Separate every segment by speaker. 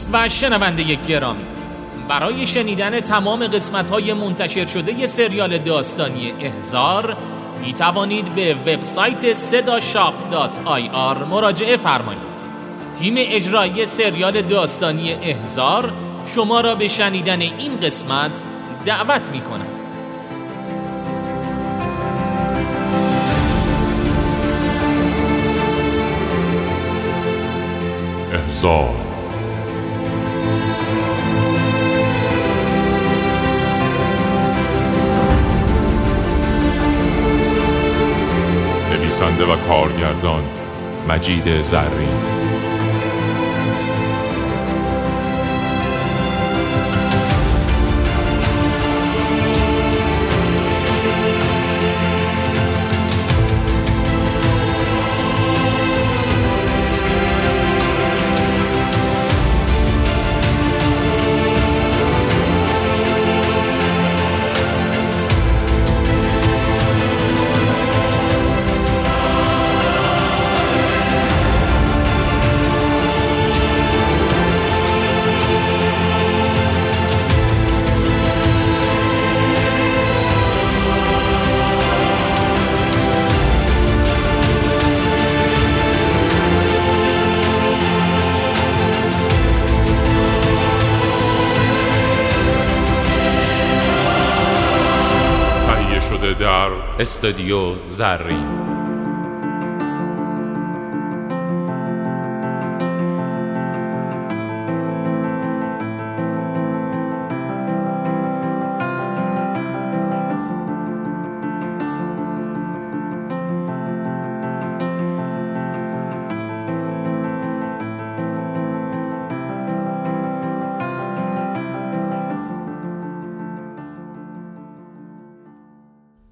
Speaker 1: دوست و شنونده گرامی. برای شنیدن تمام قسمت های منتشر شده سریال داستانی احزار می توانید به وبسایت sedashop.ir مراجعه فرمایید. تیم اجرایی سریال داستانی احزار شما را به شنیدن این قسمت دعوت می کند
Speaker 2: احزار نویسنده و کارگردان مجید زرین.
Speaker 1: استودیو زرین.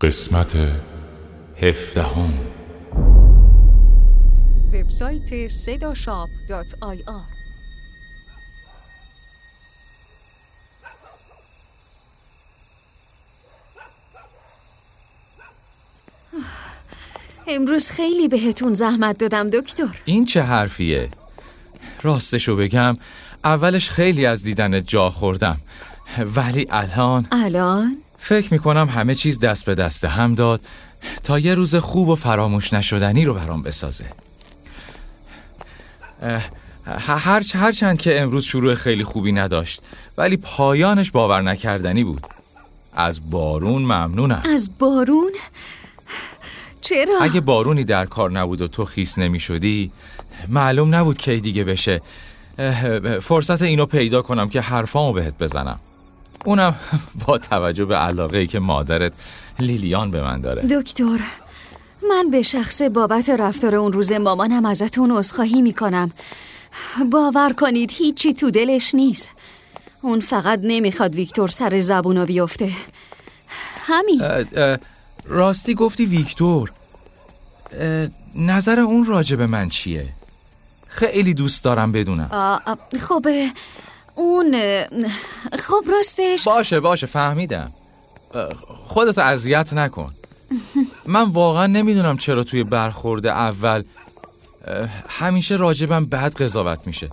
Speaker 2: قسمت
Speaker 1: هفدهم.
Speaker 3: وبسایت صداشاپ دات آی آر. امروز خیلی بهتون زحمت دادم دکتر.
Speaker 4: این چه حرفیه؟ راستشو بگم اولش خیلی از دیدن جا خوردم. ولی الان
Speaker 3: الان؟
Speaker 4: فکر می‌کنم همه چیز دست به دست هم داد تا یه روز خوب و فراموش نشدنی رو برام بسازه. هر هرچند که امروز شروع خیلی خوبی نداشت ولی پایانش باور نکردنی بود. از بارون ممنونم.
Speaker 3: از بارون؟ چرا؟
Speaker 4: اگه بارونی در کار نبود و تو خیس نمی شدی معلوم نبود کی دیگه بشه. فرصت اینو پیدا کنم که حرفامو بهت بزنم. اونم با توجه به علاقه که مادرت لیلیان به من داره.
Speaker 3: دکتر من به شخص بابت رفتار اون روز مامانم ازتون عذرخواهی می‌کنم. باور کنید هیچی تو دلش نیست. اون فقط نمی‌خواد ویکتور سر زبونا بیفته. همین.
Speaker 4: اه، اه، راستی گفتی ویکتور. نظر اون راجع به من چیه؟ خیلی دوست دارم بدونم.
Speaker 3: خب اون خب راستش.
Speaker 4: باشه باشه فهمیدم. خودتو اذیت نکن. من واقعا نمی‌دونم چرا توی برخورد اول همیشه راجبم بد قضاوت میشه.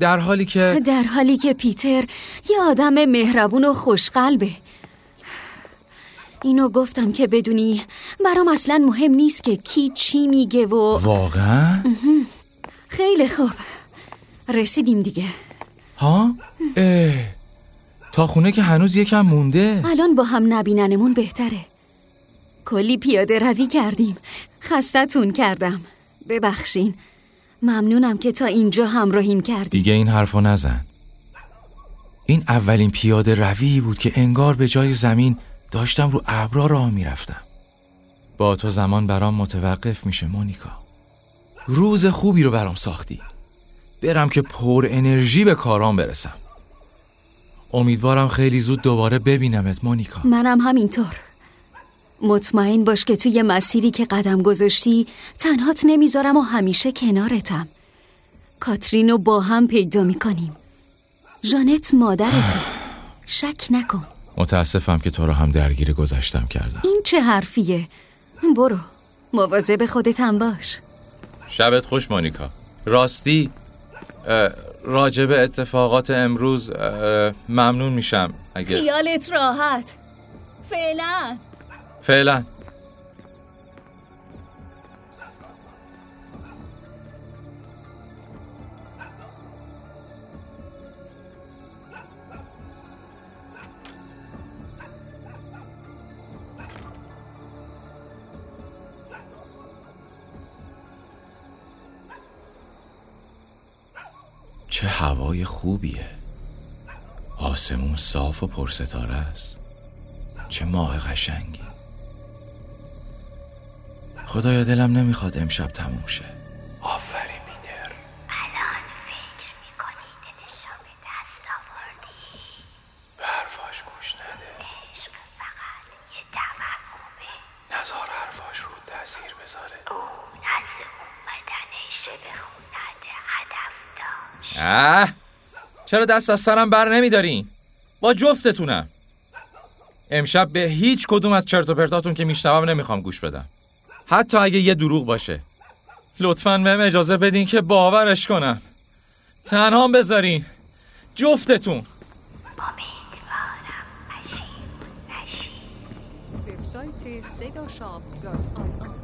Speaker 4: در حالی که
Speaker 3: در حالی که پیتر یه آدم مهربون و خوشقلبه. اینو گفتم که بدونی برام اصلا مهم نیست که کی چی میگه و
Speaker 4: واقعا؟
Speaker 3: خیلی خوب. رسیدیم دیگه.
Speaker 4: ها؟ اه، تا خونه که هنوز یکم مونده.
Speaker 3: الان با هم نبیننمون بهتره. کلی پیاده روی کردیم. خستتون کردم. ببخشین. ممنونم که تا اینجا همراهیم کردی
Speaker 4: دیگه این حرفو نزن. این اولین پیاده روی بود که انگار به جای زمین داشتم رو ابرا راه می‌رفتم. با تو زمان برام متوقف میشه مونیکا. روز خوبی رو برام ساختی. برم که پر انرژی به کارام برسم. امیدوارم خیلی زود دوباره ببینمت مونیکا.
Speaker 3: منم همینطور. مطمئن باش که توی مسیری که قدم گذاشتی تنهات نمی‌ذارم و همیشه کنارتم. کاترینو با هم پیدا می‌کنیم. ژانت مادرته. شک نکن.
Speaker 4: متاسفم که تو رو هم درگیر گذشتم کردم.
Speaker 3: این چه حرفیه؟ برو. مواظب خودت هم باش.
Speaker 4: شبت خوش مونیکا. راستی؟ راجب اتفاقات امروز ممنون میشم اگه
Speaker 3: خیالت راحت. فعلا.
Speaker 4: فعلا. هوای خوبیه. آسمون صاف و پرستاره است. چه ماه قشنگی. خدایا دلم نمی‌خواد امشب تموم شه. آفرین میدر
Speaker 5: الان فکر می‌کنی دلشو به دست آوردی؟
Speaker 4: به حرفاش گوش نده.
Speaker 5: عشق فقط یه توهمه.
Speaker 4: نزار حرفاش رو تاثیر بذاره.
Speaker 5: اون از اومدنش به خونت هدف داشت.
Speaker 4: اه! چرا دست از سرم بر نمیدارین با جفتتونم. امشب به هیچ کدوم از چرت و پرتاتون که میشنوم نمی‌خوام گوش بدم. حتی اگه یه دروغ باشه. لطفا بهم اجازه بدین که باورش کنم. تنها بذارین. جفتتون.
Speaker 5: امیدوارم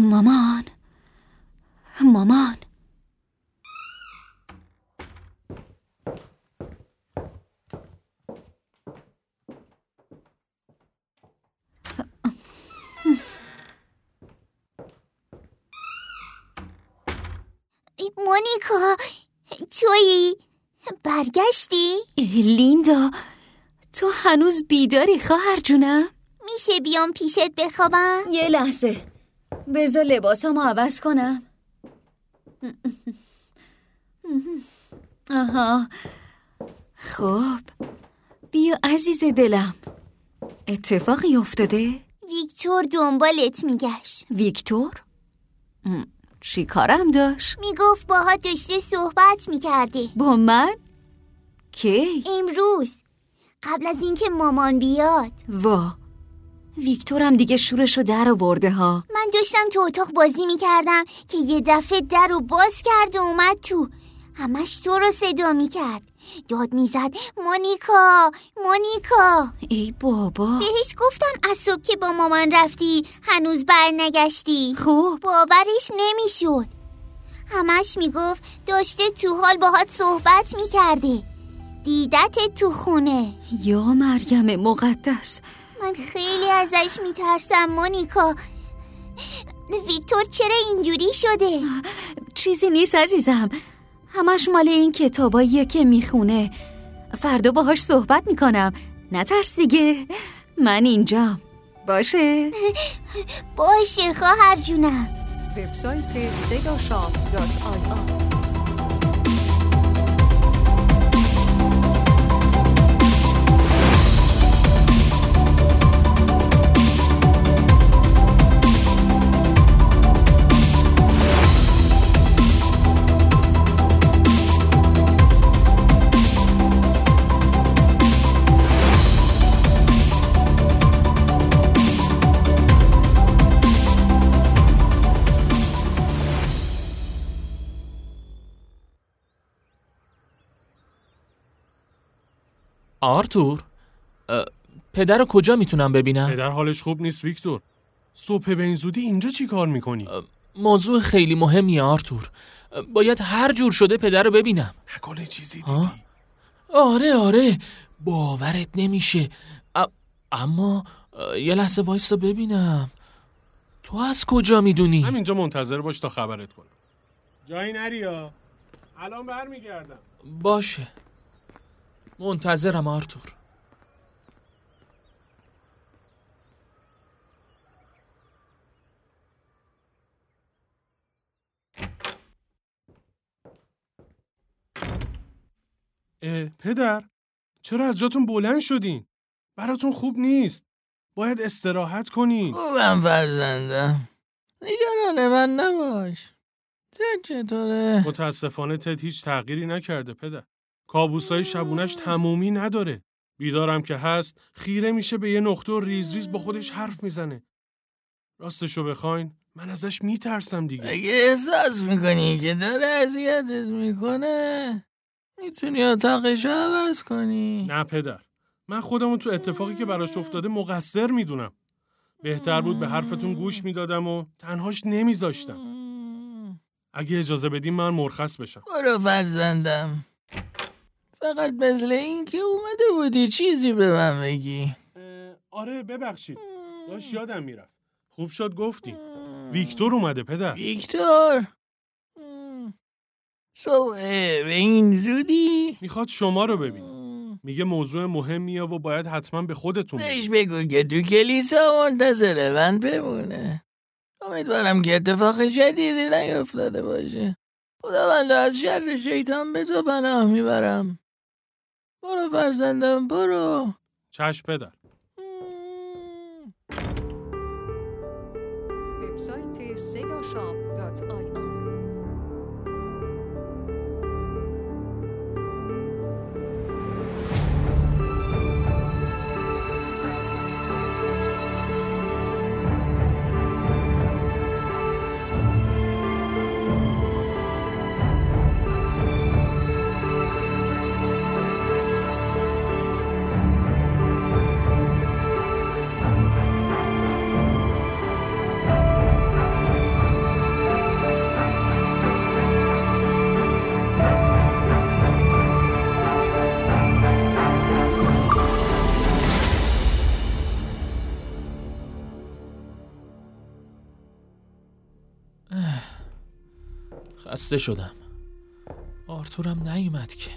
Speaker 3: مامان. مامان.
Speaker 5: مونیکا تویی برگشتی؟
Speaker 3: لیندا تو هنوز بیداری خواهر جونم؟
Speaker 5: میشه بیام پیشت بخوابم؟
Speaker 3: یه لحظه. بذار لباسامو عوض کنم آها خب بیا عزیز دلم اتفاقی افتاده؟
Speaker 5: ویکتور دنبالت میگشت
Speaker 3: ویکتور؟ چی کارم داشت؟
Speaker 5: می‌گفت باهات داشته صحبت می‌کرده
Speaker 3: با من؟ کی؟
Speaker 5: امروز قبل از اینکه مامان بیاد
Speaker 3: وا ویکتورم دیگه شورشو در آورده ها.
Speaker 5: من داشتم تو اتاق بازی می‌کردم که یه دفعه در رو باز کرد و اومد تو. همش تو رو صدا می‌کرد. داد می‌زد مونیکا مونیکا.
Speaker 3: ای بابا.
Speaker 5: بهش گفتم از صبح که با مامان رفتی هنوز بر نگشتی
Speaker 3: خوب.
Speaker 5: باورش نمی‌شد. همش می‌گفت داشته تو حال باهات صحبت می‌کرده. دیدت تو خونه.
Speaker 3: یا مریم مقدس.
Speaker 5: من خیلی ازش میترسم مونیکا. ویکتور چرا اینجوری شده؟
Speaker 3: چیزی نیست عزیزم. همش مال این کتاباییه که می‌خونه. فردا باهاش صحبت می‌کنم. نترس دیگه. من اینجام باشه.
Speaker 5: باشه خواهر جونم.
Speaker 3: وبسایت سگاشاپ دات آی
Speaker 1: آرتور پدر رو کجا می‌تونم ببینم؟
Speaker 6: پدر حالش خوب نیست ویکتور. صبح به این زودی اینجا چی کار می‌کنی؟
Speaker 1: موضوع خیلی مهمیه آرتور. باید هر جور شده پدر رو ببینم.
Speaker 6: نکنه چیزی
Speaker 1: آه؟
Speaker 6: دیدی؟
Speaker 1: آره آره. باورت نمیشه. ا- اما یه لحظه وایسا ببینم. تو از کجا می‌دونی؟
Speaker 6: همینجا منتظر باش تا خبرت کنم. جایی نریا الان برمیگردم.
Speaker 1: باشه. منتظرم آرتور.
Speaker 6: اه پدر چرا از جاتون بلند شدین؟ براتون خوب نیست. باید استراحت کنین.
Speaker 7: خوبم فرزندم. نگران من نباش. تد چطوره؟
Speaker 6: متاسفانه تد هیچ تغییری نکرده پدر. کابوسای شبونش تمومی نداره. بیدارم که هست خیره میشه به یه نقطه و ریز ریز با خودش حرف می‌زنه. راستشو بخواین من ازش میترسم دیگه.
Speaker 7: اگه احساس می‌کنی که داره اذیتت می‌کنه می‌تونی اتاقش عوض کنی.
Speaker 6: نه پدر من خودمو تو اتفاقی که براش افتاده مقصر می‌دونم. بهتر بود به حرفتون گوش می‌دادم و تنهاش نمیذاشتم. اگه اجازه بدیم من مرخص بشم.
Speaker 7: برو فرزندم. فقط مثل این که اومده بودی چیزی به من بگی.
Speaker 6: آره ببخشید. داشت یادم می‌رفت. خوب شد گفتی. ویکتور اومده پدر.
Speaker 7: ویکتور. صبح به این زودی؟
Speaker 6: می‌خواد شما رو ببین میگه موضوع مهمیه و باید حتما به خودتون.
Speaker 7: بهش بگو که تو کلیسا منتظر من بمونه. امیدوارم که اتفاق جدیدی نیفتاده باشه. خداوند از شر شیطان به تو پناه می‌برم. برو فرزندم برو.
Speaker 6: چشم پدر.
Speaker 3: وبسایت سگاشاپ
Speaker 1: خسته شدم. آرتورم نیومد که.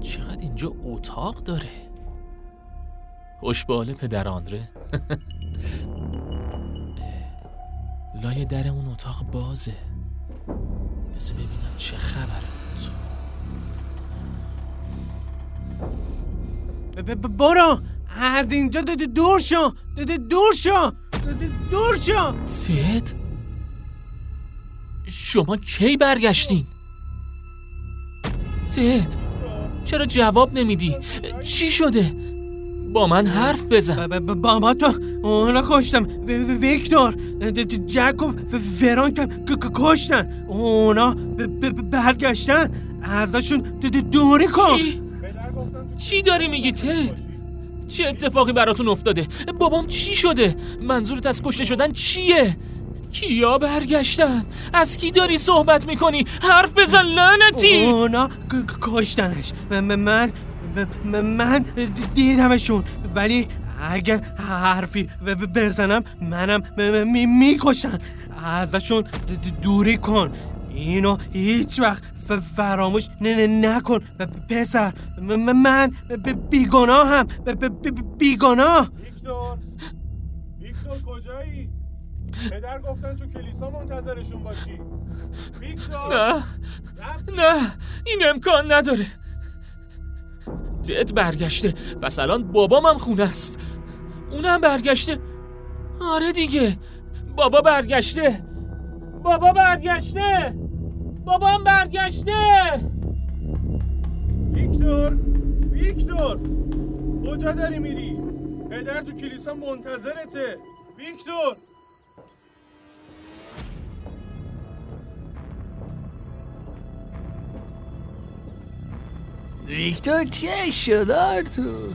Speaker 1: چقدر اینجا اتاق داره؟ خوشباله پدر آندره. لای در اون اتاق بازه. بذار ببینم چه خبره.
Speaker 6: ب- ب- برو! از اینجا دور شو! دور شو! دور شو!
Speaker 1: تد شما کی برگشتین؟ تد چرا جواب نمیدی؟ چی شده؟ با من حرف بزن.
Speaker 6: ب- ب- بابا تو اونا کشتم. ویکتور جک و و- ورانکم ک- ک- کشتن. اونا برگشتن. ازشون دوری کن.
Speaker 1: چی؟ چی داری میگی تد چه اتفاقی براتون افتاده؟ بابام چی شده؟ منظورت از کشته شدن چیه؟ کیا برگشتن؟ از کی داری صحبت می‌کنی؟ حرف بزن لعنتی!
Speaker 6: اونا کشتنش. من م- م- من دیدمشون. ولی اگه حرفی بزنم منم می‌کشن. ازشون دوری کن. اینو هیچ وقت فراموش نه نه نکن. پسر من بیگناه هم بیگناه.
Speaker 8: ویکتور ویکتور کجایی؟ پدر گفتن تو کلیسا منتظرشون باشی. ویکتور
Speaker 1: نه. نه. این امکان نداره. تد برگشته پس الان بابام هم خونه است. اونم برگشته. آره دیگه. بابا برگشته. بابا برگشته. بابام برگشته.
Speaker 8: ویکتور ویکتور. کجا داری میری؟ پدر تو کلیسا منتظرته. ویکتور.
Speaker 7: ویکتور چه شد آرتور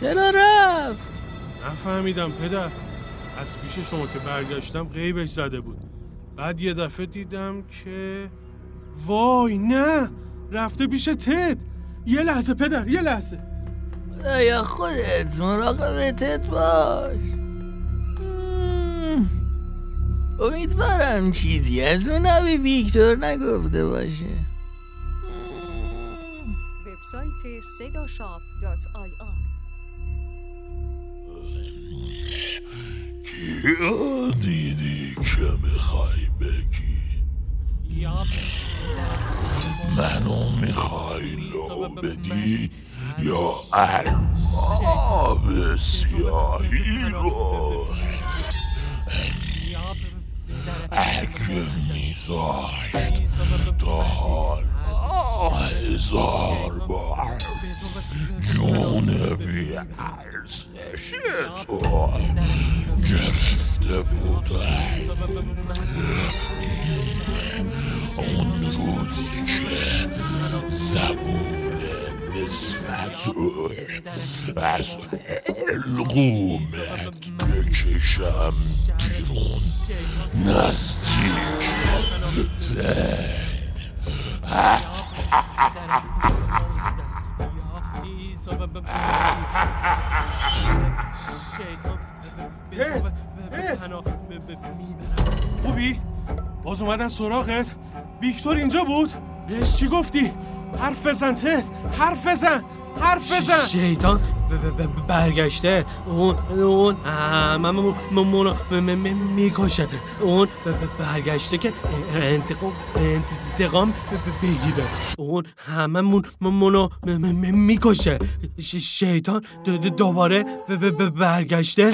Speaker 7: چرا رفت؟
Speaker 6: نفهمیدم پدر. از پیش شما که برگشتم غیبش زده بود. بعد یه دفعه دیدم که وای نه رفته پیش تد. یه لحظه پدر یه لحظه.
Speaker 7: یا خودت مراقبتت باش. مم. امیدوارم چیزی از اون ویکتور نگفته باشه.
Speaker 3: وبسایت sedashop.ir
Speaker 9: کیا دیدی که می‌خوای بگی؟ منو می‌خوای لو بدی یا ارباب سیاهی رو؟ اگه میذاشت تا حالا هزار بار جون بی ارزش تو گرفته بودن اون روزی که زبون نسبت از حلقومت بکشم بیرون نزدیک زد
Speaker 6: خوبی؟ باز اومدن سراغت؟ ویکتور اینجا بود؟ بهش چی گفتی؟ حرف بزن تد حرف بزن حرف بزن.
Speaker 10: شیطان؟ برگشته. اون اون هممون مونو می‌کشه. اون برگشته که انتقام انتقام بگیره. اون هممون مونو می‌کشه. شیطان دوباره برگشته.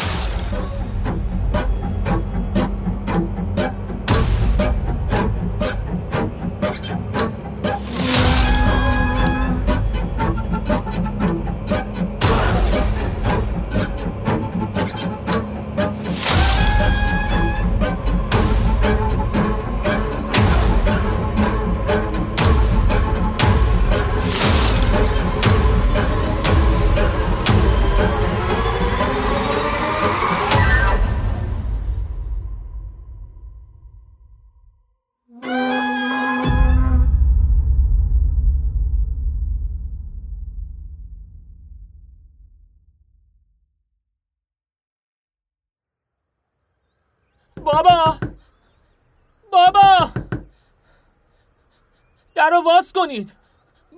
Speaker 1: در رو باز کنید.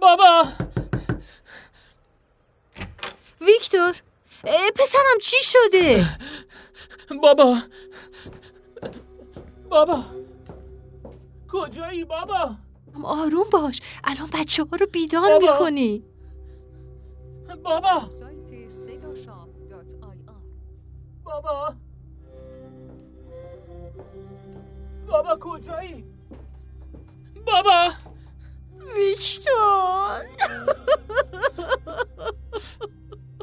Speaker 1: بابا.
Speaker 11: ویکتور پسرم چی شده؟
Speaker 1: بابا. بابا. کجایی بابا؟
Speaker 11: آروم باش. الان بچه ها رو بیدار
Speaker 1: بابا.
Speaker 11: می‌کنی.
Speaker 1: بابا. بابا. بابا کجایی؟ بابا.
Speaker 11: ویکتور.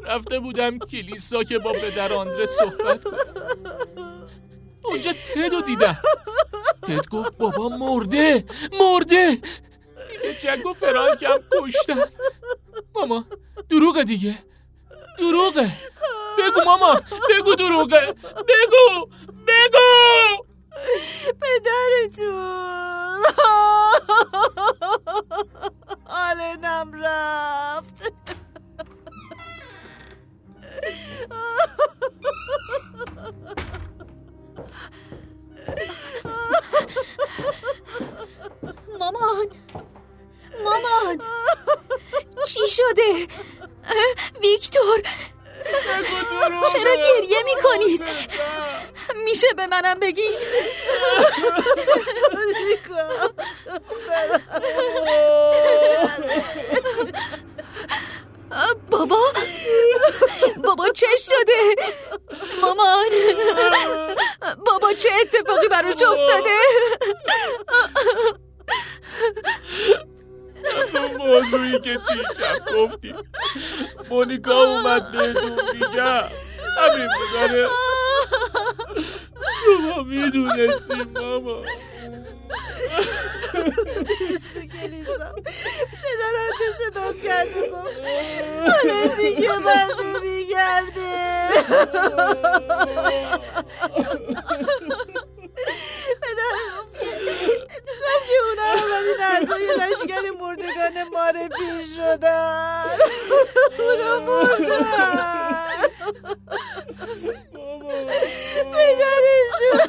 Speaker 1: رفته بودم کلیسا که با پدر آندره صحبت کنم. اونجا تدو دیدم. تد گفت بابا مرده مرده. دیگه جک و فرانکم کشتن. ماما دروغه دیگه. دروغه. بگو ماما بگو دروغه. بگو بگو.
Speaker 11: پدرتون. حالنم رفت.
Speaker 3: مامان مامان چی شده؟ ویکتور چرا گریه می‌کنید؟ میشه به منم بگی؟ بابا؟ بابا چه شده؟ مامان. بابا چه اتفاقی براش افتاده؟
Speaker 1: موضوعی که دیشب گفتی. مونیکا اومد بهتون میگم همین بوداره شما می‌دونستیم ماما
Speaker 11: کلیسا پدرم که صدام کرد و گفت حالا دیگه من نمیگرده پدرم گفت که اونا اولین اعضای لشکر مردگان ماره پیر شدن. اونا مردن. پدرشون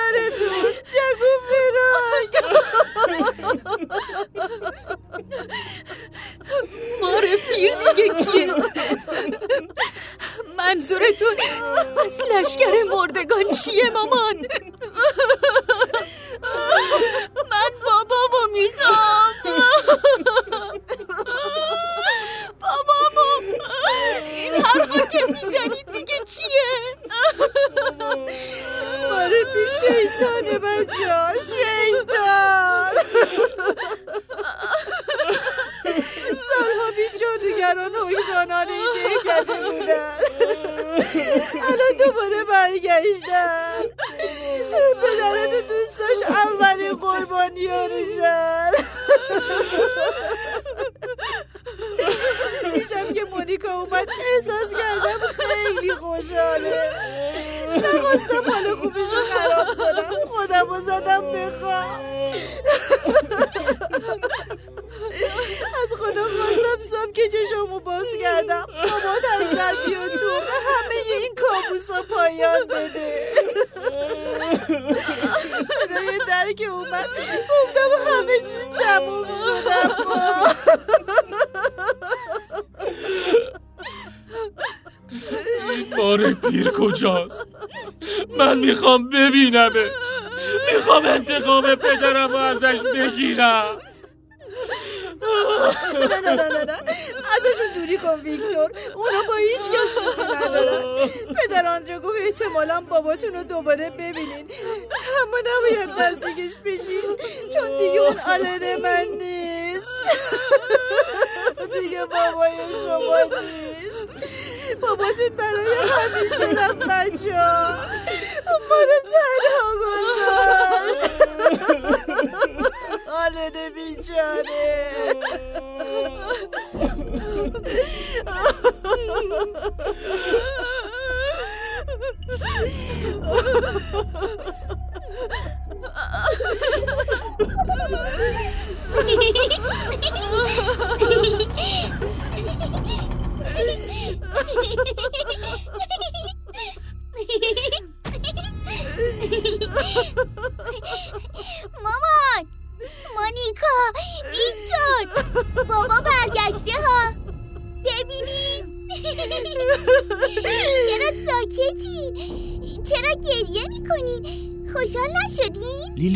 Speaker 11: پدرتون جگو فراک
Speaker 3: ماره پیر دیگه کیه؟ منظورتون از لشکر مردگان چیه مامان؟
Speaker 11: ماره پیر
Speaker 1: کجاست؟ من می‌خوام ببینمه می‌خوام انتقام پدرم رو ازش بگیرم.
Speaker 11: نه نه نه نه ازشون دوری کن ویکتور. اونا با هیچ کس ندارن پدر آنجا گفت احتمالا باباتون رو دوباره ببینین. اما نباید نزدیکش بشین چون دیگه اون آلر من نیست. دیگه بابای شما نیست. باباتون برای همیشه رفت بچه ها ما رو تنها گذاشت. آلر بیچاره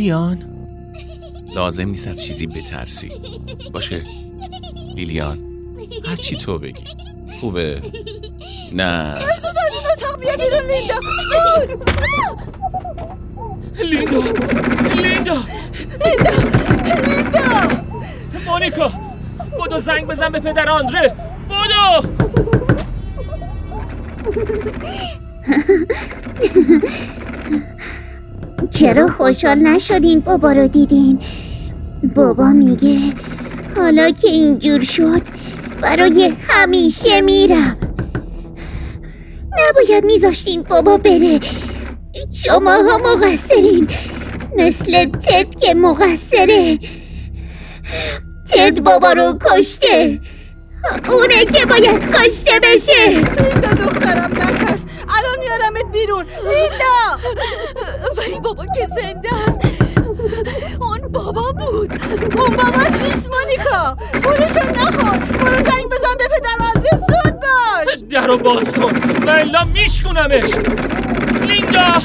Speaker 4: لیلیان؟ لازم نیست از چیزی بترسی. باشه. لیلیان هر چی تو بگی. خوبه؟ نه.
Speaker 11: زود از این اتاق بیا بیرون لیندا زود
Speaker 1: لیندا. لیندا.
Speaker 11: لیندا.
Speaker 1: مونیکا بدو زنگ بزن به پدر آندره. بدو.
Speaker 5: چرا خوشحال نشدین بابا رو دیدین؟ بابا میگه حالا که اینجور شد برای همیشه میرم. نباید میذاشتین بابا بره. شما ها مقصرین. مثل تد که مقصره. تد بابا رو کشته. اونه که باید کشته بشه.
Speaker 11: لیندا دخترم نترس. الان میارمت بیرون لیندا
Speaker 3: ولی بابا که زنده است اون بابا بود
Speaker 11: اون بابات نیست مونیکا پولشو نخور برو زنگ بزن به پدر آندره زود باش
Speaker 1: درو باز کن و الا میشکونمش لیندا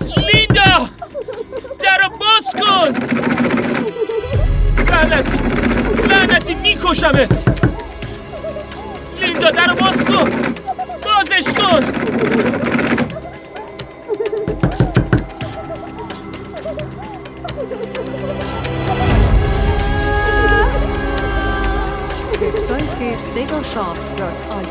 Speaker 1: لیندا درو باز کن لعنتی لعنتی میکشمت لیندا درو باز کن
Speaker 3: وبسایت سگاشاپ دات آی